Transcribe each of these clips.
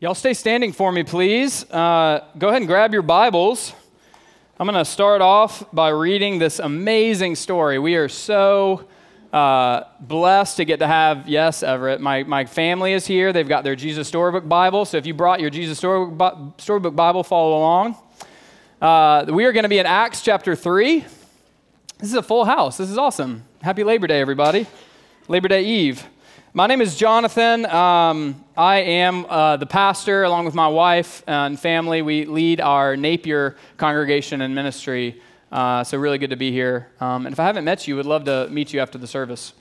Y'all stay standing for me, please. Uh, go ahead and grab your Bibles. I'm going to start off by reading this amazing story. We are so uh, blessed to get to have, yes, Everett, my, my family is here. They've got their Jesus Storybook Bible. So if you brought your Jesus Storybook, Storybook Bible, follow along. Uh, we are going to be in Acts chapter 3. This is a full house. This is awesome. Happy Labor Day, everybody. Labor Day Eve. My name is Jonathan. Um, I am uh, the pastor, along with my wife and family. We lead our Napier congregation and ministry. Uh, so, really good to be here. Um, and if I haven't met you, would love to meet you after the service.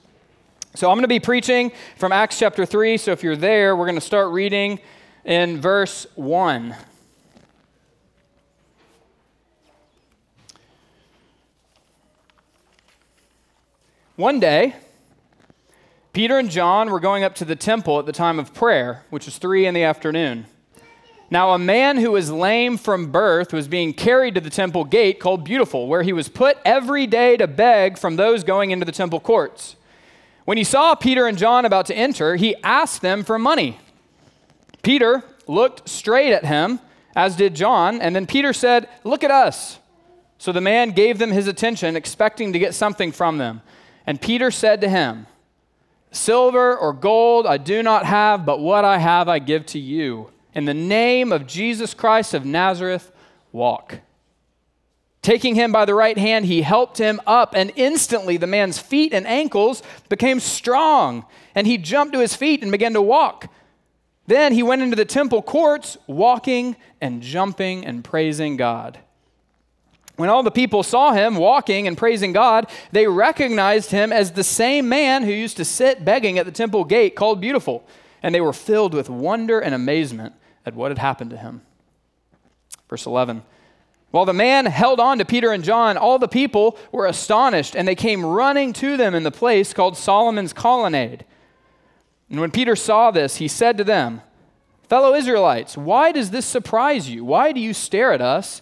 So, I'm going to be preaching from Acts chapter 3. So, if you're there, we're going to start reading in verse 1. One day, Peter and John were going up to the temple at the time of prayer, which was three in the afternoon. Now, a man who was lame from birth was being carried to the temple gate called Beautiful, where he was put every day to beg from those going into the temple courts. When he saw Peter and John about to enter, he asked them for money. Peter looked straight at him, as did John, and then Peter said, Look at us. So the man gave them his attention, expecting to get something from them. And Peter said to him, Silver or gold I do not have, but what I have I give to you. In the name of Jesus Christ of Nazareth, walk. Taking him by the right hand, he helped him up, and instantly the man's feet and ankles became strong, and he jumped to his feet and began to walk. Then he went into the temple courts, walking and jumping and praising God. When all the people saw him walking and praising God, they recognized him as the same man who used to sit begging at the temple gate called Beautiful, and they were filled with wonder and amazement at what had happened to him. Verse 11 While the man held on to Peter and John, all the people were astonished, and they came running to them in the place called Solomon's Colonnade. And when Peter saw this, he said to them, Fellow Israelites, why does this surprise you? Why do you stare at us?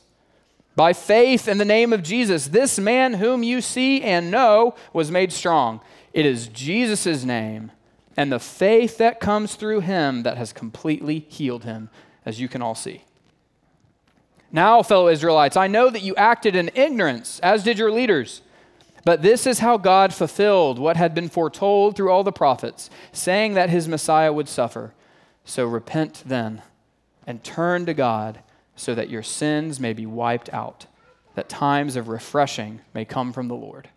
By faith in the name of Jesus, this man whom you see and know was made strong. It is Jesus' name and the faith that comes through him that has completely healed him, as you can all see. Now, fellow Israelites, I know that you acted in ignorance, as did your leaders. But this is how God fulfilled what had been foretold through all the prophets, saying that his Messiah would suffer. So repent then and turn to God so that your sins may be wiped out, that times of refreshing may come from the Lord.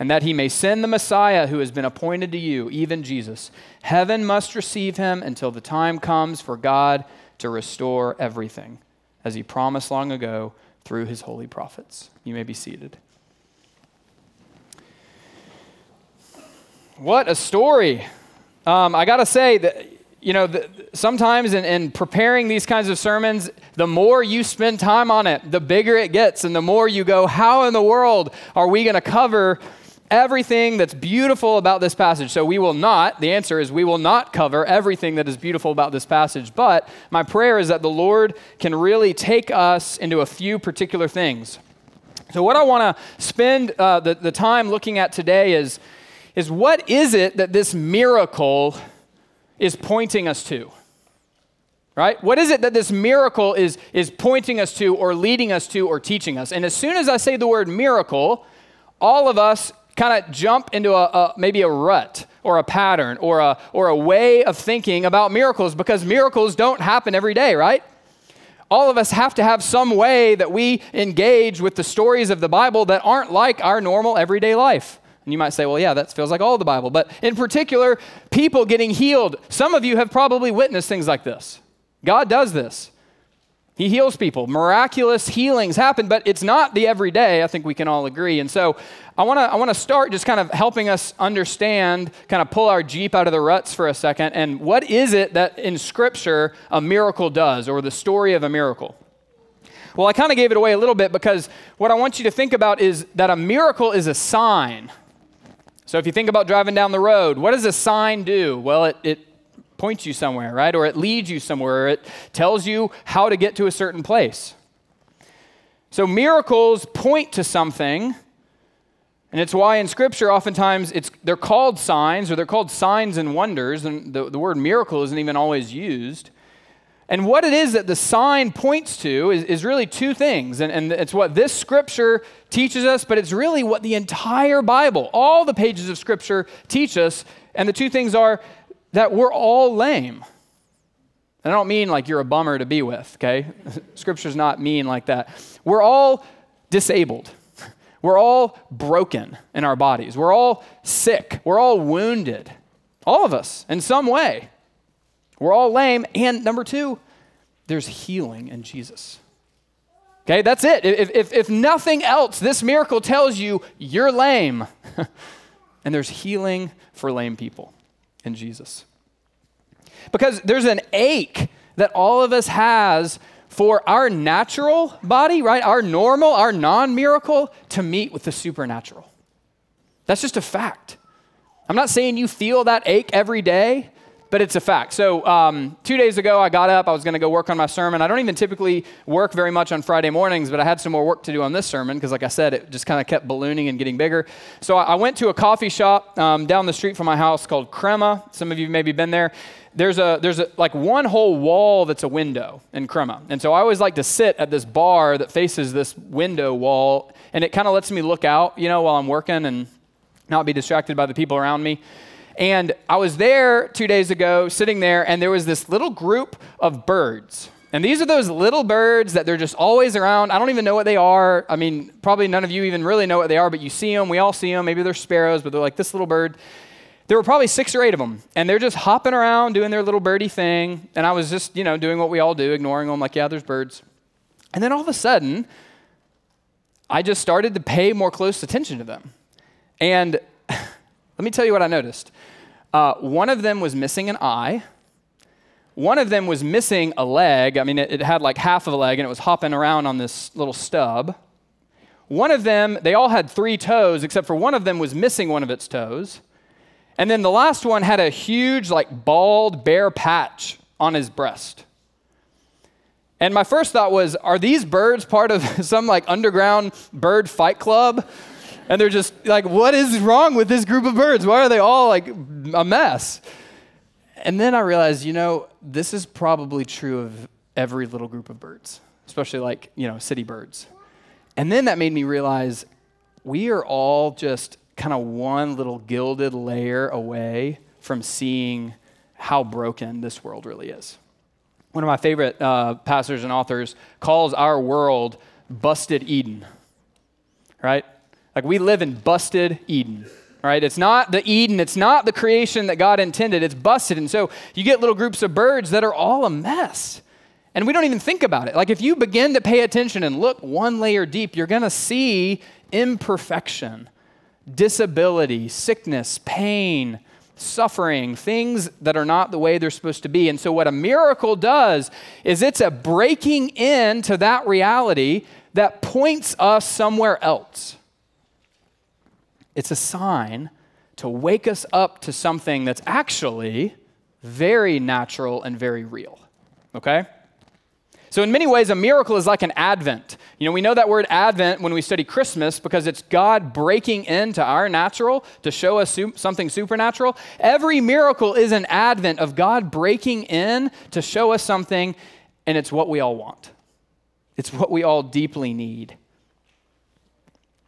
And that he may send the Messiah who has been appointed to you, even Jesus. Heaven must receive him until the time comes for God to restore everything, as he promised long ago through his holy prophets. You may be seated. What a story. Um, I got to say that you know, the, sometimes in, in, preparing these kinds of sermons, the more you spend time on it, the bigger it gets, and the more you go, how in the world are we going to cover everything that's beautiful about this passage? So we will not, the answer is we will not cover everything that is beautiful about this passage, but my prayer is that the Lord can really take us into a few particular things. So, what I want to spend uh, the, the time looking at today is, is what is it that this miracle is pointing us to? Right? What is it that this miracle is, is pointing us to, or leading us to, or teaching us? And as soon as I say the word miracle, all of us kind of jump into a, a, maybe a rut or a pattern or a, or a way of thinking about miracles because miracles don't happen every day, right? All of us have to have some way that we engage with the stories of the Bible that aren't like our normal everyday life. And you might say, well, yeah, that feels like all the Bible. But in particular, people getting healed. Some of you have probably witnessed things like this. God does this. He heals people. Miraculous healings happen, but it's not the everyday. I think we can all agree. And so I want to I want to start just kind of helping us understand, kind of pull our Jeep out of the ruts for a second and what is it that in scripture a miracle does or the story of a miracle? Well, I kind of gave it away a little bit because what I want you to think about is that a miracle is a sign. So if you think about driving down the road, what does a sign do? Well, it, it points you somewhere, right? Or it leads you somewhere, or it tells you how to get to a certain place. So miracles point to something, and it's why in Scripture oftentimes it's, they're called signs or they're called signs and wonders, and the, the word miracle isn't even always used. And what it is that the sign points to is, is really two things. And, and it's what this scripture teaches us, but it's really what the entire Bible, all the pages of scripture teach us. And the two things are that we're all lame. And I don't mean like you're a bummer to be with, okay? Scripture's not mean like that. We're all disabled. We're all broken in our bodies. We're all sick. We're all wounded. All of us in some way. We're all lame. And number two, there's healing in Jesus. Okay, that's it. If, if, if nothing else, this miracle tells you you're lame. and there's healing for lame people in Jesus. Because there's an ache that all of us has for our natural body, right? Our normal, our non-miracle to meet with the supernatural. That's just a fact. I'm not saying you feel that ache every day, but it's a fact. So, um, two days ago, I got up. I was going to go work on my sermon. I don't even typically work very much on Friday mornings, but I had some more work to do on this sermon because, like I said, it just kind of kept ballooning and getting bigger. So, I, I went to a coffee shop um, down the street from my house called Crema. Some of you maybe been there. There's a there's a, like one whole wall that's a window in Crema, and so I always like to sit at this bar that faces this window wall, and it kind of lets me look out, you know, while I'm working and not be distracted by the people around me. And I was there two days ago, sitting there, and there was this little group of birds. And these are those little birds that they're just always around. I don't even know what they are. I mean, probably none of you even really know what they are, but you see them. We all see them. Maybe they're sparrows, but they're like this little bird. There were probably six or eight of them, and they're just hopping around doing their little birdie thing. And I was just, you know, doing what we all do, ignoring them, like, yeah, there's birds. And then all of a sudden, I just started to pay more close attention to them. And let me tell you what I noticed. Uh, one of them was missing an eye. One of them was missing a leg. I mean, it, it had like half of a leg and it was hopping around on this little stub. One of them, they all had three toes, except for one of them was missing one of its toes. And then the last one had a huge, like, bald, bare patch on his breast. And my first thought was, are these birds part of some like underground bird fight club? And they're just like, what is wrong with this group of birds? Why are they all like a mess? And then I realized, you know, this is probably true of every little group of birds, especially like, you know, city birds. And then that made me realize we are all just kind of one little gilded layer away from seeing how broken this world really is. One of my favorite uh, pastors and authors calls our world busted Eden, right? Like we live in busted Eden, right? It's not the Eden, it's not the creation that God intended, it's busted. And so you get little groups of birds that are all a mess. And we don't even think about it. Like if you begin to pay attention and look one layer deep, you're going to see imperfection, disability, sickness, pain, suffering, things that are not the way they're supposed to be. And so, what a miracle does is it's a breaking in to that reality that points us somewhere else. It's a sign to wake us up to something that's actually very natural and very real. Okay? So, in many ways, a miracle is like an advent. You know, we know that word advent when we study Christmas because it's God breaking into our natural to show us something supernatural. Every miracle is an advent of God breaking in to show us something, and it's what we all want. It's what we all deeply need.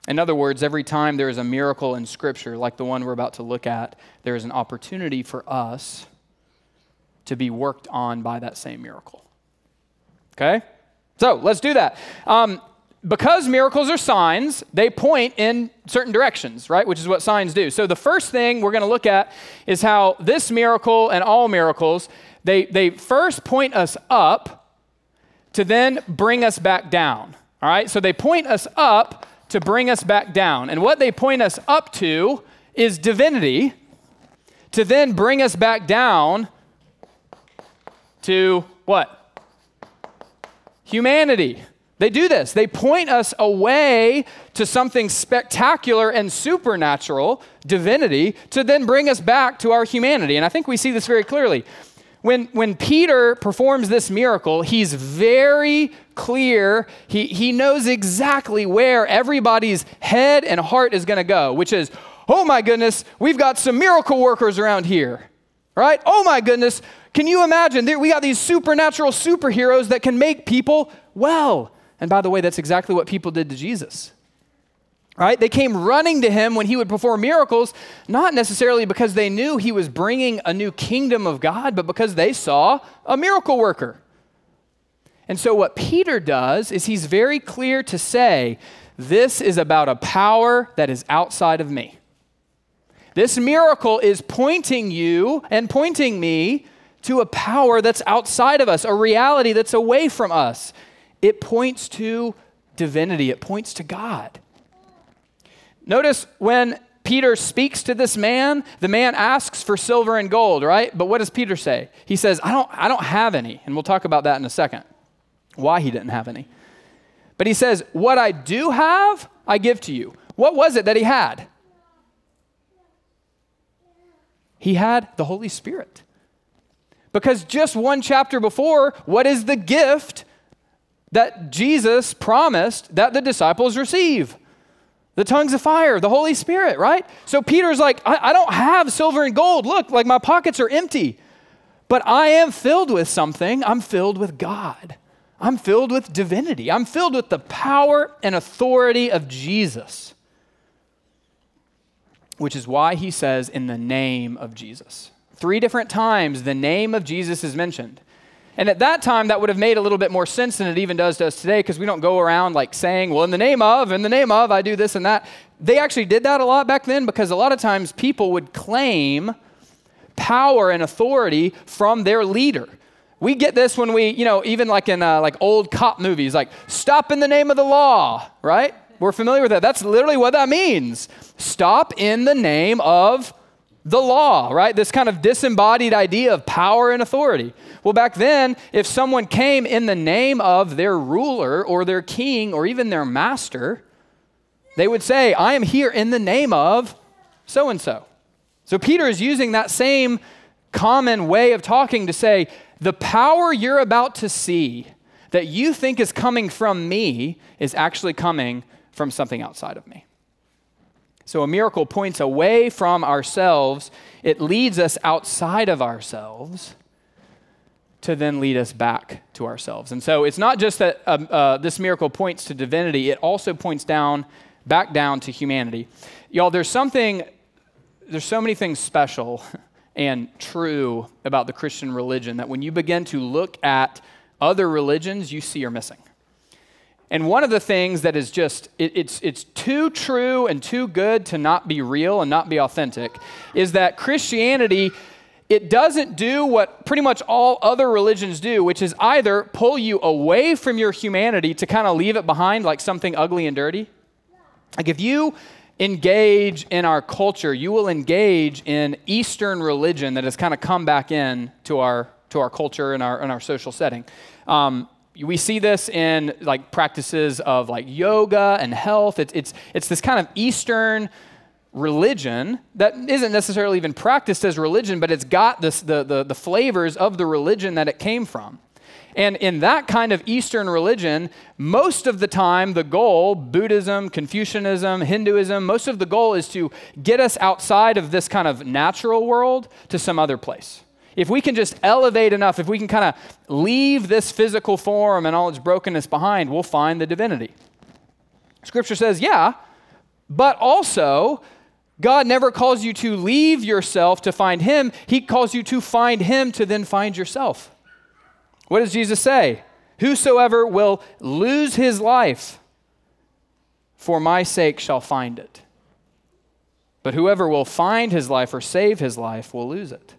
In other words, every time there is a miracle in Scripture, like the one we're about to look at, there is an opportunity for us to be worked on by that same miracle. Okay? So let's do that. Um, because miracles are signs, they point in certain directions, right? Which is what signs do. So the first thing we're going to look at is how this miracle and all miracles, they, they first point us up to then bring us back down. All right? So they point us up to bring us back down. And what they point us up to is divinity to then bring us back down to what? Humanity. They do this. They point us away to something spectacular and supernatural, divinity, to then bring us back to our humanity. And I think we see this very clearly. When, when Peter performs this miracle, he's very clear. He, he knows exactly where everybody's head and heart is going to go, which is, oh my goodness, we've got some miracle workers around here, right? Oh my goodness, can you imagine? We got these supernatural superheroes that can make people well. And by the way, that's exactly what people did to Jesus. Right? They came running to him when he would perform miracles, not necessarily because they knew he was bringing a new kingdom of God, but because they saw a miracle worker. And so, what Peter does is he's very clear to say, This is about a power that is outside of me. This miracle is pointing you and pointing me to a power that's outside of us, a reality that's away from us. It points to divinity, it points to God. Notice when Peter speaks to this man, the man asks for silver and gold, right? But what does Peter say? He says, I don't, I don't have any. And we'll talk about that in a second, why he didn't have any. But he says, What I do have, I give to you. What was it that he had? He had the Holy Spirit. Because just one chapter before, what is the gift that Jesus promised that the disciples receive? The tongues of fire, the Holy Spirit, right? So Peter's like, I, I don't have silver and gold. Look, like my pockets are empty. But I am filled with something. I'm filled with God. I'm filled with divinity. I'm filled with the power and authority of Jesus which is why he says, in the name of Jesus. Three different times the name of Jesus is mentioned. And at that time, that would have made a little bit more sense than it even does to us today because we don't go around like saying, well, in the name of, in the name of, I do this and that. They actually did that a lot back then because a lot of times people would claim power and authority from their leader. We get this when we, you know, even like in uh, like old cop movies, like stop in the name of the law, right? We're familiar with that. That's literally what that means. Stop in the name of the law, right? This kind of disembodied idea of power and authority. Well, back then, if someone came in the name of their ruler or their king or even their master, they would say, I am here in the name of so and so. So Peter is using that same common way of talking to say, the power you're about to see that you think is coming from me is actually coming from something outside of me. So a miracle points away from ourselves, it leads us outside of ourselves to then lead us back to ourselves. And so it's not just that um, uh, this miracle points to divinity, it also points down, back down to humanity. Y'all, there's something, there's so many things special and true about the Christian religion that when you begin to look at other religions, you see are missing. And one of the things that is just, it, it's, it's too true and too good to not be real and not be authentic is that Christianity, it doesn't do what pretty much all other religions do, which is either pull you away from your humanity to kind of leave it behind like something ugly and dirty. Like if you engage in our culture, you will engage in Eastern religion that has kind of come back in to our, to our culture and our, and our social setting. Um, we see this in like practices of like yoga and health. It's, it's, it's this kind of Eastern religion that isn't necessarily even practiced as religion, but it's got this, the, the, the flavors of the religion that it came from. And in that kind of Eastern religion, most of the time, the goal, Buddhism, Confucianism, Hinduism, most of the goal is to get us outside of this kind of natural world to some other place if we can just elevate enough, if we can kind of leave this physical form and all its brokenness behind, we'll find the divinity. Scripture says, yeah, but also, God never calls you to leave yourself to find Him. He calls you to find Him to then find yourself. What does Jesus say? Whosoever will lose his life for my sake shall find it. But whoever will find his life or save his life will lose it.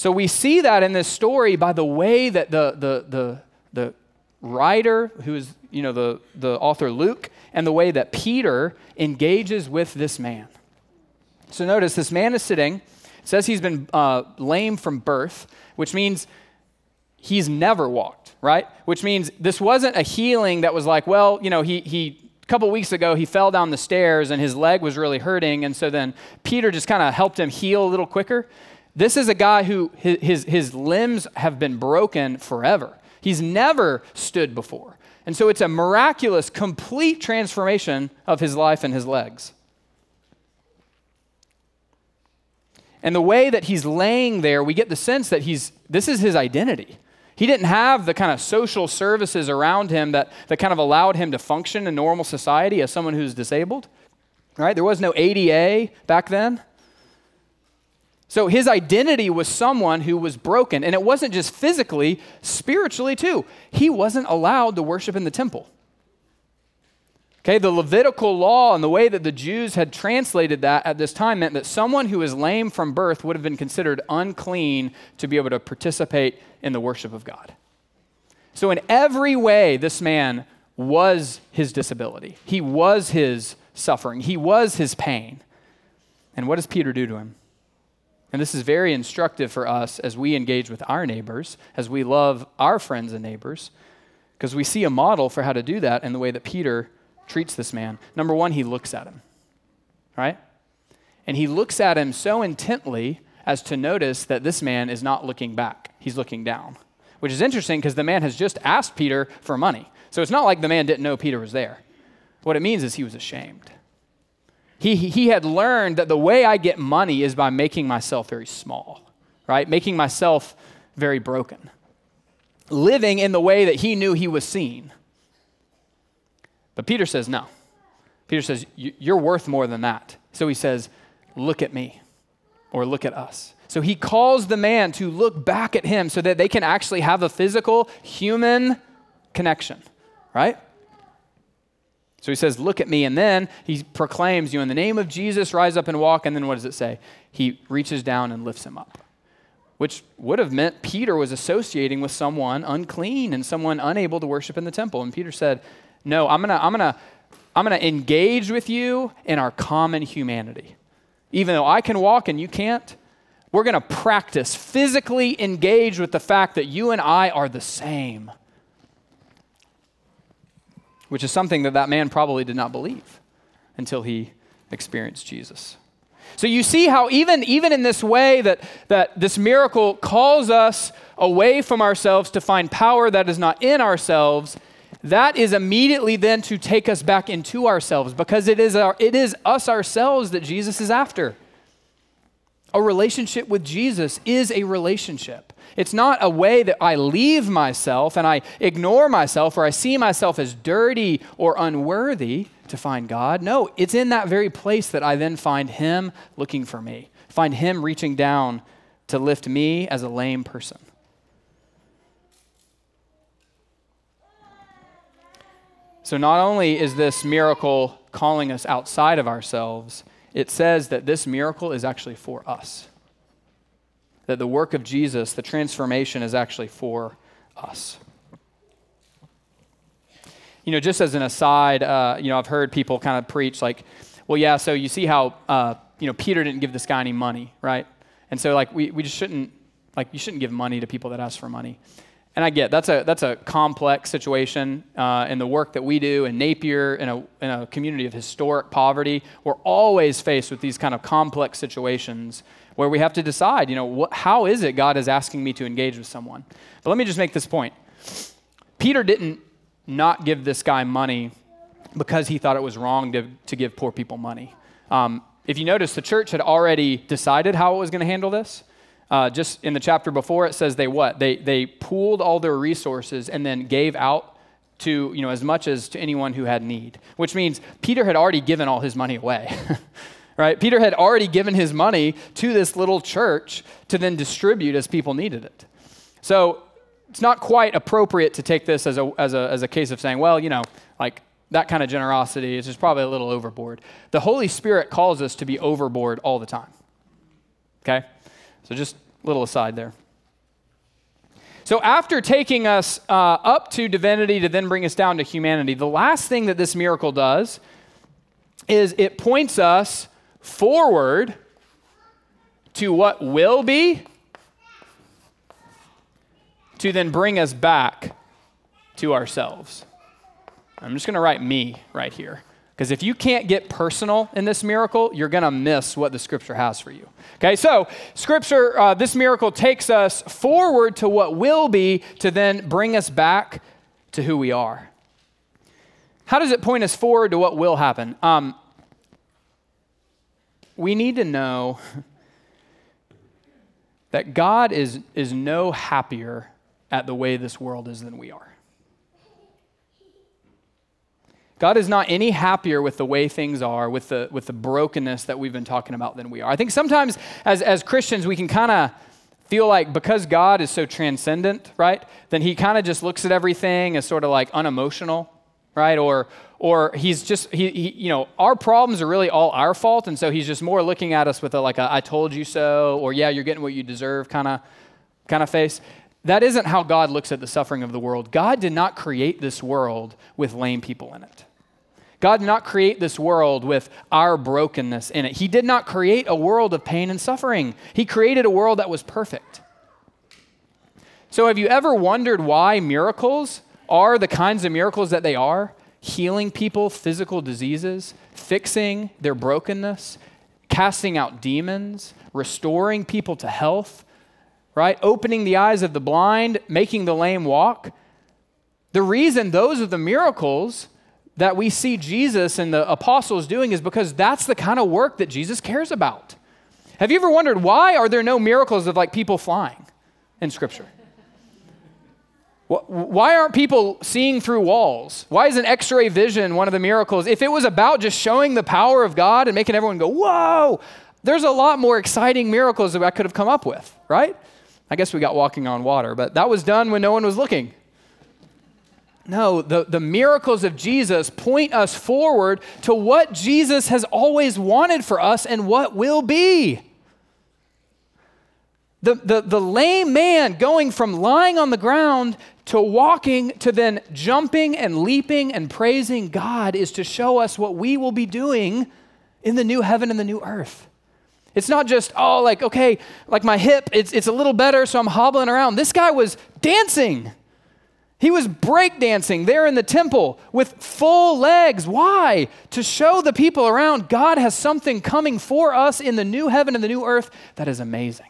So we see that in this story by the way that the, the, the, the writer, who is you know, the, the author Luke, and the way that Peter engages with this man. So notice this man is sitting. Says he's been uh, lame from birth, which means he's never walked, right? Which means this wasn't a healing that was like, well, you know, he, he a couple weeks ago he fell down the stairs and his leg was really hurting, and so then Peter just kind of helped him heal a little quicker. This is a guy who his, his limbs have been broken forever. He's never stood before. And so it's a miraculous, complete transformation of his life and his legs. And the way that he's laying there, we get the sense that he's this is his identity. He didn't have the kind of social services around him that, that kind of allowed him to function in normal society as someone who's disabled. Right? There was no ADA back then. So his identity was someone who was broken. And it wasn't just physically, spiritually too. He wasn't allowed to worship in the temple. Okay, the Levitical law and the way that the Jews had translated that at this time meant that someone who is lame from birth would have been considered unclean to be able to participate in the worship of God. So, in every way, this man was his disability, he was his suffering, he was his pain. And what does Peter do to him? And this is very instructive for us as we engage with our neighbors, as we love our friends and neighbors, because we see a model for how to do that in the way that Peter treats this man. Number one, he looks at him, right? And he looks at him so intently as to notice that this man is not looking back, he's looking down, which is interesting because the man has just asked Peter for money. So it's not like the man didn't know Peter was there. What it means is he was ashamed. He, he had learned that the way I get money is by making myself very small, right? Making myself very broken. Living in the way that he knew he was seen. But Peter says, no. Peter says, you're worth more than that. So he says, look at me or look at us. So he calls the man to look back at him so that they can actually have a physical, human connection, right? So he says, Look at me. And then he proclaims, You in the name of Jesus, rise up and walk. And then what does it say? He reaches down and lifts him up, which would have meant Peter was associating with someone unclean and someone unable to worship in the temple. And Peter said, No, I'm going to, I'm going to, I'm going to engage with you in our common humanity. Even though I can walk and you can't, we're going to practice, physically engage with the fact that you and I are the same which is something that that man probably did not believe until he experienced Jesus. So you see how even, even in this way that, that this miracle calls us away from ourselves to find power that is not in ourselves, that is immediately then to take us back into ourselves because it is, our, it is us ourselves that Jesus is after. A relationship with Jesus is a relationship. It's not a way that I leave myself and I ignore myself or I see myself as dirty or unworthy to find God. No, it's in that very place that I then find Him looking for me, find Him reaching down to lift me as a lame person. So, not only is this miracle calling us outside of ourselves, it says that this miracle is actually for us that the work of Jesus, the transformation, is actually for us. You know, just as an aside, uh, you know, I've heard people kind of preach like, well, yeah, so you see how, uh, you know, Peter didn't give this guy any money, right? And so, like, we, we just shouldn't, like, you shouldn't give money to people that ask for money. And I get that's a that's a complex situation uh, in the work that we do in Napier in a in a community of historic poverty. We're always faced with these kind of complex situations where we have to decide, you know, what, how is it God is asking me to engage with someone? But let me just make this point. Peter didn't not give this guy money because he thought it was wrong to, to give poor people money. Um, if you notice, the church had already decided how it was going to handle this. Uh, just in the chapter before, it says they what? They, they pooled all their resources and then gave out to, you know, as much as to anyone who had need, which means Peter had already given all his money away. right? Peter had already given his money to this little church to then distribute as people needed it. So it's not quite appropriate to take this as a, as a, as a case of saying, well, you know, like that kind of generosity is just probably a little overboard. The Holy Spirit calls us to be overboard all the time. Okay? So just a Little aside there. So, after taking us uh, up to divinity to then bring us down to humanity, the last thing that this miracle does is it points us forward to what will be to then bring us back to ourselves. I'm just going to write me right here. Because if you can't get personal in this miracle, you're going to miss what the scripture has for you. Okay, so scripture, uh, this miracle takes us forward to what will be to then bring us back to who we are. How does it point us forward to what will happen? Um, we need to know that God is, is no happier at the way this world is than we are. God is not any happier with the way things are, with the, with the brokenness that we've been talking about than we are. I think sometimes as, as Christians, we can kind of feel like because God is so transcendent, right, then he kind of just looks at everything as sort of like unemotional, right? Or, or he's just, he, he, you know, our problems are really all our fault. And so he's just more looking at us with a, like a, I told you so, or yeah, you're getting what you deserve kind of, kind of face. That isn't how God looks at the suffering of the world. God did not create this world with lame people in it. God did not create this world with our brokenness in it. He did not create a world of pain and suffering. He created a world that was perfect. So, have you ever wondered why miracles are the kinds of miracles that they are? Healing people, physical diseases, fixing their brokenness, casting out demons, restoring people to health, right? Opening the eyes of the blind, making the lame walk. The reason those are the miracles that we see Jesus and the apostles doing is because that's the kind of work that Jesus cares about. Have you ever wondered why are there no miracles of like people flying in scripture? Why aren't people seeing through walls? Why is an x ray vision one of the miracles? If it was about just showing the power of God and making everyone go, whoa, there's a lot more exciting miracles that I could have come up with, right? I guess we got walking on water, but that was done when no one was looking. No, the, the miracles of Jesus point us forward to what Jesus has always wanted for us and what will be. The, the, the lame man going from lying on the ground to walking to then jumping and leaping and praising God is to show us what we will be doing in the new heaven and the new earth. It's not just, oh, like, okay, like my hip, it's, it's a little better, so I'm hobbling around. This guy was dancing. He was breakdancing there in the temple with full legs. Why? To show the people around God has something coming for us in the new heaven and the new earth that is amazing.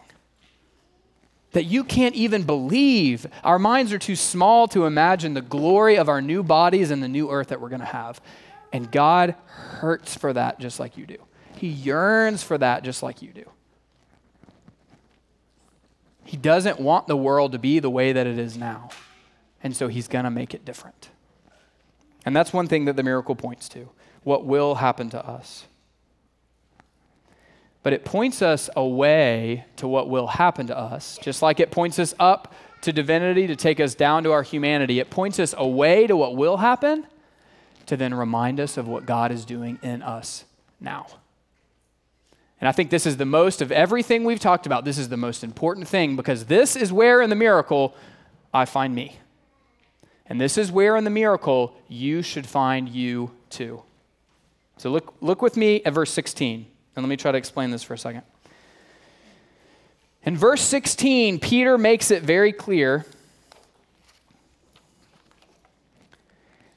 That you can't even believe. Our minds are too small to imagine the glory of our new bodies and the new earth that we're going to have. And God hurts for that just like you do. He yearns for that just like you do. He doesn't want the world to be the way that it is now. And so he's going to make it different. And that's one thing that the miracle points to what will happen to us. But it points us away to what will happen to us, just like it points us up to divinity to take us down to our humanity. It points us away to what will happen to then remind us of what God is doing in us now. And I think this is the most of everything we've talked about. This is the most important thing because this is where in the miracle I find me. And this is where in the miracle you should find you too. So look, look with me at verse 16, and let me try to explain this for a second. In verse 16, Peter makes it very clear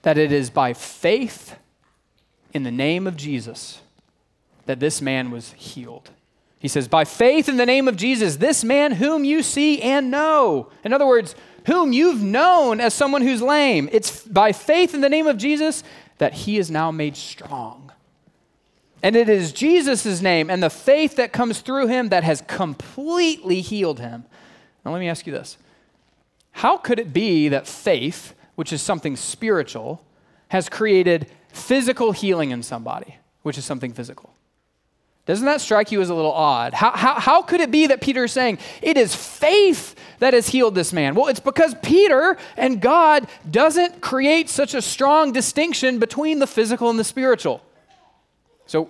that it is by faith in the name of Jesus that this man was healed. He says, By faith in the name of Jesus, this man whom you see and know. In other words, whom you've known as someone who's lame. It's by faith in the name of Jesus that he is now made strong. And it is Jesus' name and the faith that comes through him that has completely healed him. Now, let me ask you this How could it be that faith, which is something spiritual, has created physical healing in somebody, which is something physical? Doesn't that strike you as a little odd? How, how, how could it be that Peter is saying it is faith that has healed this man? Well, it's because Peter and God doesn't create such a strong distinction between the physical and the spiritual. So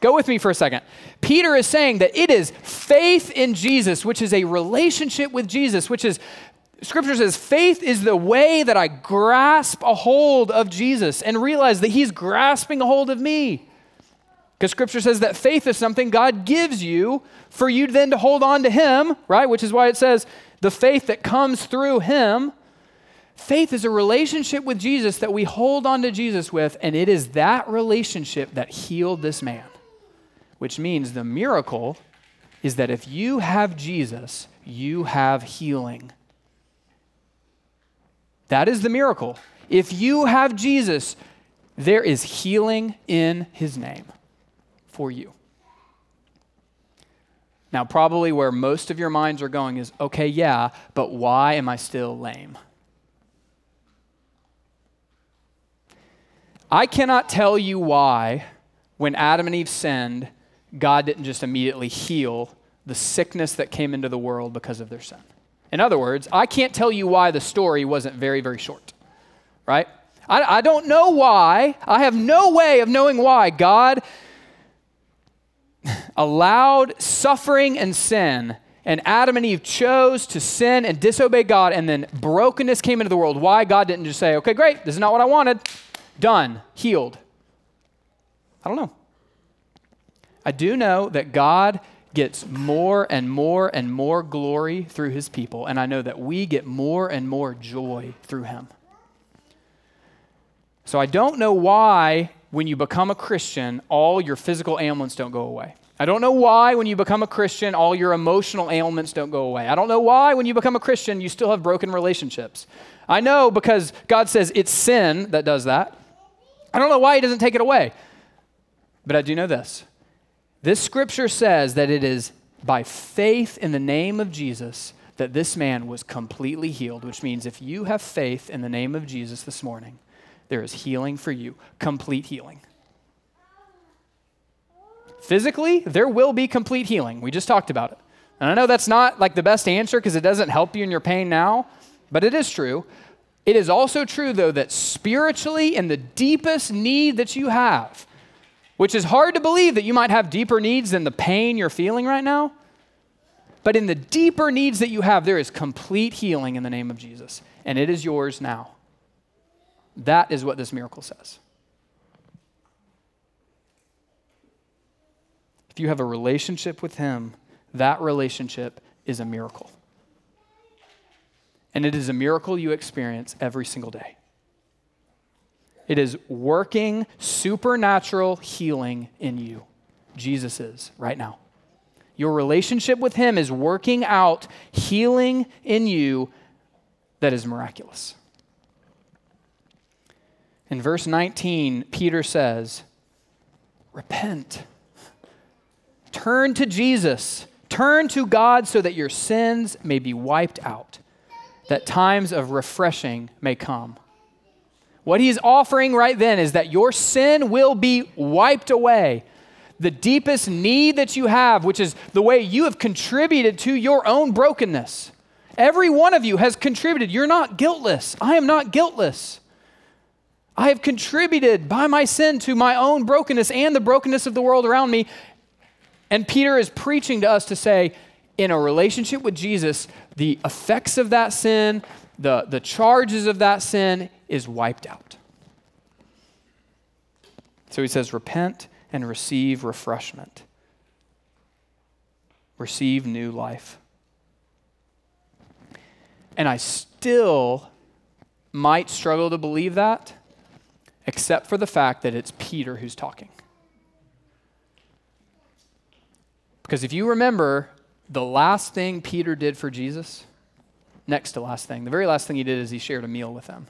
Go with me for a second. Peter is saying that it is faith in Jesus, which is a relationship with Jesus, which is, scripture says, faith is the way that I grasp a hold of Jesus and realize that he's grasping a hold of me. Because scripture says that faith is something God gives you for you then to hold on to him, right? Which is why it says the faith that comes through him. Faith is a relationship with Jesus that we hold on to Jesus with, and it is that relationship that healed this man which means the miracle is that if you have Jesus, you have healing. That is the miracle. If you have Jesus, there is healing in his name for you. Now, probably where most of your minds are going is okay, yeah, but why am I still lame? I cannot tell you why, when Adam and Eve sinned, God didn't just immediately heal the sickness that came into the world because of their sin. In other words, I can't tell you why the story wasn't very, very short, right? I, I don't know why. I have no way of knowing why God allowed suffering and sin, and Adam and Eve chose to sin and disobey God, and then brokenness came into the world. Why God didn't just say, okay, great, this is not what I wanted, done, healed. I don't know. I do know that God gets more and more and more glory through his people, and I know that we get more and more joy through him. So I don't know why, when you become a Christian, all your physical ailments don't go away. I don't know why, when you become a Christian, all your emotional ailments don't go away. I don't know why, when you become a Christian, you still have broken relationships. I know because God says it's sin that does that. I don't know why He doesn't take it away. But I do know this this scripture says that it is by faith in the name of Jesus that this man was completely healed, which means if you have faith in the name of Jesus this morning, there is healing for you, complete healing. Physically, there will be complete healing. We just talked about it. And I know that's not like the best answer because it doesn't help you in your pain now, but it is true. It is also true, though, that spiritually, in the deepest need that you have, which is hard to believe that you might have deeper needs than the pain you're feeling right now. But in the deeper needs that you have, there is complete healing in the name of Jesus, and it is yours now. That is what this miracle says. If you have a relationship with Him, that relationship is a miracle. And it is a miracle you experience every single day. It is working supernatural healing in you. Jesus is right now. Your relationship with Him is working out healing in you that is miraculous. In verse 19, Peter says, Repent. Turn to Jesus. Turn to God so that your sins may be wiped out, that times of refreshing may come. What he's offering right then is that your sin will be wiped away. The deepest need that you have, which is the way you have contributed to your own brokenness. Every one of you has contributed. You're not guiltless. I am not guiltless. I have contributed by my sin to my own brokenness and the brokenness of the world around me. And Peter is preaching to us to say, in a relationship with Jesus, the effects of that sin, the, the charges of that sin is wiped out. So he says, repent and receive refreshment. Receive new life. And I still might struggle to believe that, except for the fact that it's Peter who's talking. Because if you remember, the last thing Peter did for Jesus, next to last thing. The very last thing he did is he shared a meal with them.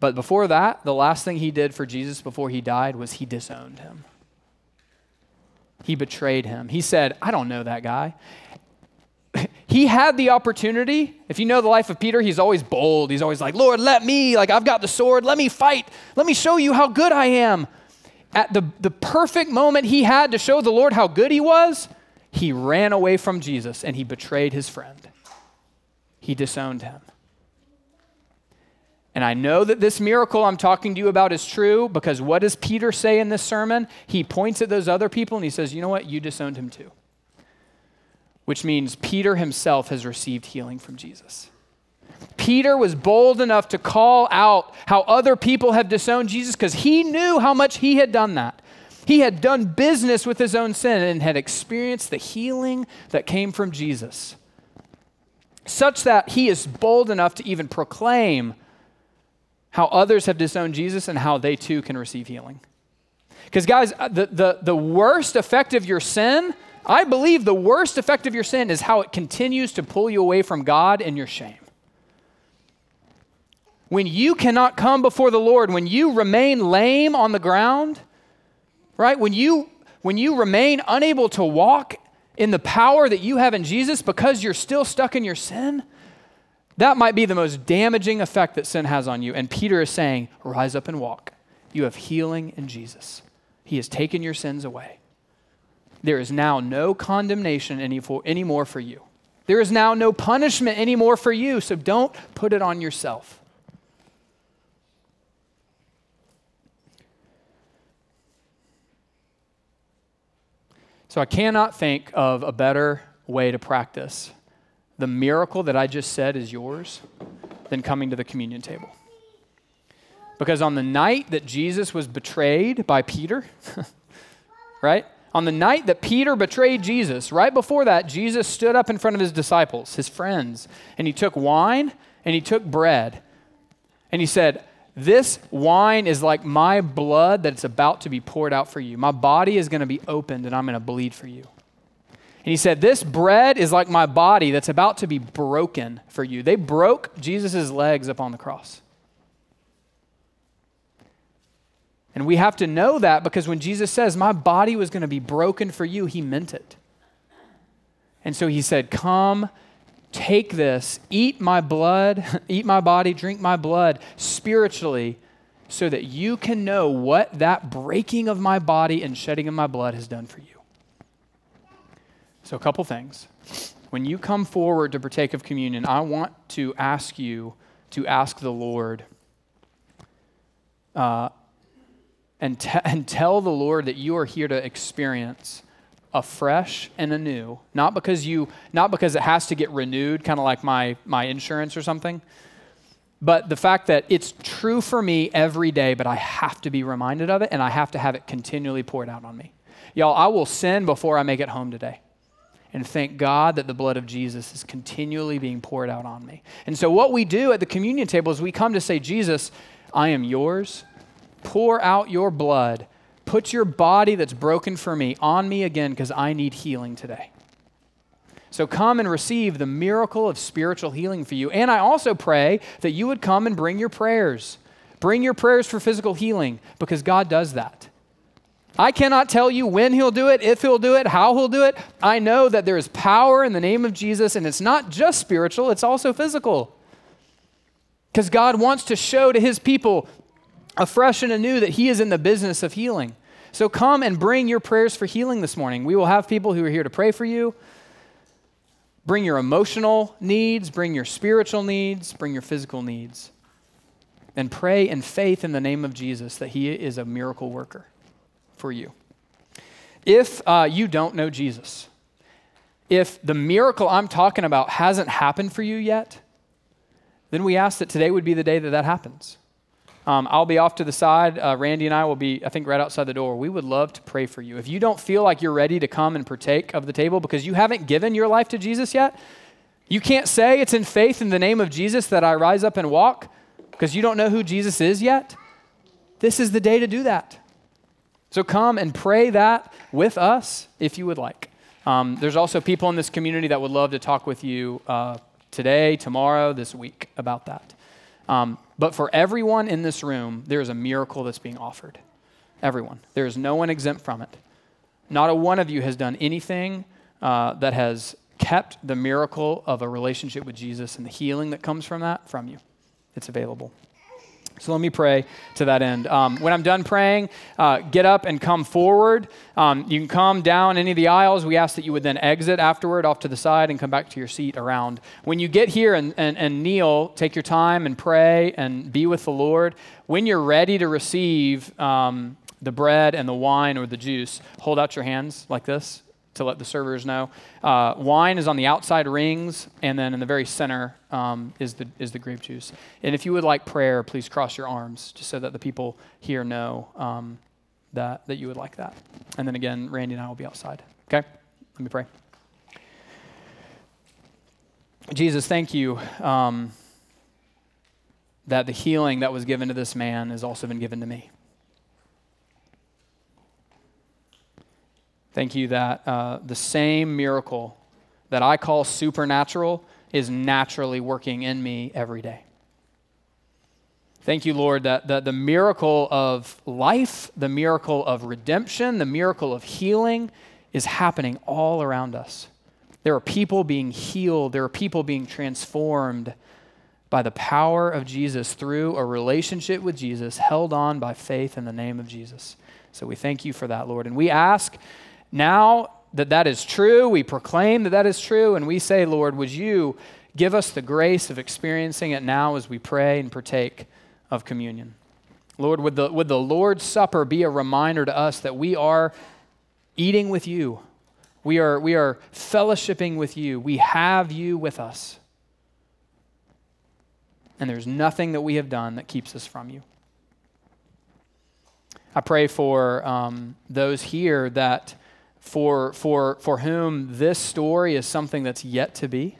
But before that, the last thing he did for Jesus before he died was he disowned him. He betrayed him. He said, I don't know that guy. he had the opportunity. If you know the life of Peter, he's always bold. He's always like, Lord, let me, like, I've got the sword. Let me fight. Let me show you how good I am. At the, the perfect moment he had to show the Lord how good he was, he ran away from Jesus and he betrayed his friend he disowned him. And I know that this miracle I'm talking to you about is true because what does Peter say in this sermon? He points at those other people and he says, You know what? You disowned him too. Which means Peter himself has received healing from Jesus. Peter was bold enough to call out how other people have disowned Jesus because he knew how much he had done that. He had done business with his own sin and had experienced the healing that came from Jesus, such that he is bold enough to even proclaim how others have disowned Jesus and how they too can receive healing. Because, guys, uh, the, the, the worst effect of your sin, I believe the worst effect of your sin is how it continues to pull you away from God and your shame. When you cannot come before the Lord, when you remain lame on the ground, right? When you when you remain unable to walk in the power that you have in Jesus because you're still stuck in your sin, that might be the most damaging effect that sin has on you. And Peter is saying, Rise up and walk. You have healing in Jesus. He has taken your sins away. There is now no condemnation any for, anymore for you. There is now no punishment anymore for you, so don't put it on yourself. So I cannot think of a better way to practice the miracle that I just said is yours than coming to the communion table. Because on the night that Jesus was betrayed by Peter, right? On the night that Peter betrayed Jesus, right before that, Jesus stood up in front of his disciples, his friends, and he took wine and he took bread. And he said, this wine is like my blood that's about to be poured out for you. My body is going to be opened and I'm going to bleed for you. And he said, This bread is like my body that's about to be broken for you. They broke Jesus' legs upon the cross. And we have to know that because when Jesus says, My body was going to be broken for you, he meant it. And so he said, Come take this, eat my blood, eat my body, drink my blood spiritually, so that you can know what that breaking of my body and shedding of my blood has done for you. So, a couple things. When you come forward to partake of communion, I want to ask you to ask the Lord uh, and, and tell the Lord that you are here to experience afresh and anew, not because you not because it has to get renewed, kind of like my my insurance or something, but the fact that it's true for me every day, but I have to be reminded of it and I have to have it continually poured out on me. Y'all, I will sin before I make it home today. And thank God that the blood of Jesus is continually being poured out on me. And so, what we do at the communion table is we come to say, Jesus, I am yours. Pour out your blood Put your body that's broken for me on me again because I need healing today. So come and receive the miracle of spiritual healing for you. And I also pray that you would come and bring your prayers. Bring your prayers for physical healing because God does that. I cannot tell you when He'll do it, if He'll do it, how He'll do it. I know that there is power in the name of Jesus, and it's not just spiritual, it's also physical. Because God wants to show to His people afresh and anew that He is in the business of healing. So come and bring your prayers for healing this morning. We will have people who are here to pray for you. Bring your emotional needs, bring your spiritual needs, bring your physical needs. And pray in faith in the name of Jesus that He is a miracle worker for you. If uh, you don't know Jesus, if the miracle I'm talking about hasn't happened for you yet, then we ask that today would be the day that that happens. Um, I'll be off to the side. Uh, Randy and I will be, I think, right outside the door. We would love to pray for you. If you don't feel like you're ready to come and partake of the table because you haven't given your life to Jesus yet, you can't say it's in faith in the name of Jesus that I rise up and walk because you don't know who Jesus is yet. This is the day to do that. So come and pray that with us if you would like. Um, there's also people in this community that would love to talk with you uh, today, tomorrow, this week about that. Um, but for everyone in this room, there is a miracle that's being offered. Everyone. There is no one exempt from it. Not a one of you has done anything uh, that has kept the miracle of a relationship with Jesus and the healing that comes from that from you. It's available. So let me pray to that end. Um, when I'm done praying, uh, get up and come forward. Um, you can come down any of the aisles. We ask that you would then exit afterward off to the side and come back to your seat around. When you get here and, and, and kneel, take your time and pray and be with the Lord. When you're ready to receive um, the bread and the wine or the juice, hold out your hands like this to let the servers know. Uh, wine is on the outside rings, and then in the very center um, is, the, is the grape juice. And if you would like prayer, please cross your arms just so that the people here know um, that, that you would like that. And then again, Randy and I will be outside. Okay? Let me pray. Jesus, thank you um, that the healing that was given to this man has also been given to me. Thank you that uh, the same miracle that I call supernatural is naturally working in me every day. Thank you, Lord, that the, the miracle of life, the miracle of redemption, the miracle of healing is happening all around us. There are people being healed, there are people being transformed by the power of Jesus through a relationship with Jesus, held on by faith in the name of Jesus. So we thank you for that, Lord. And we ask now that that is true, we proclaim that that is true, and we say, Lord, would you give us the grace of experiencing it now as we pray and partake of communion? Lord, would the, would the Lord's Supper be a reminder to us that we are eating with you? We are, we are fellowshipping with you. We have you with us. And there's nothing that we have done that keeps us from you. I pray for um, those here that for, for, for whom this story is something that's yet to be,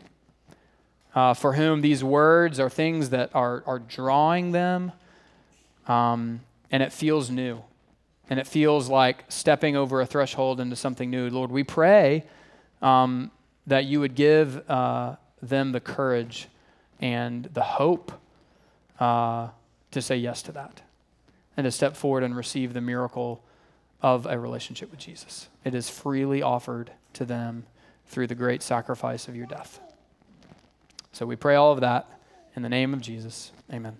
uh, for whom these words are things that are, are drawing them, um, and it feels new. And it feels like stepping over a threshold into something new. Lord, we pray um, that you would give uh, them the courage and the hope uh, to say yes to that and to step forward and receive the miracle of a relationship with Jesus. It is freely offered to them through the great sacrifice of your death. So we pray all of that in the name of Jesus. Amen.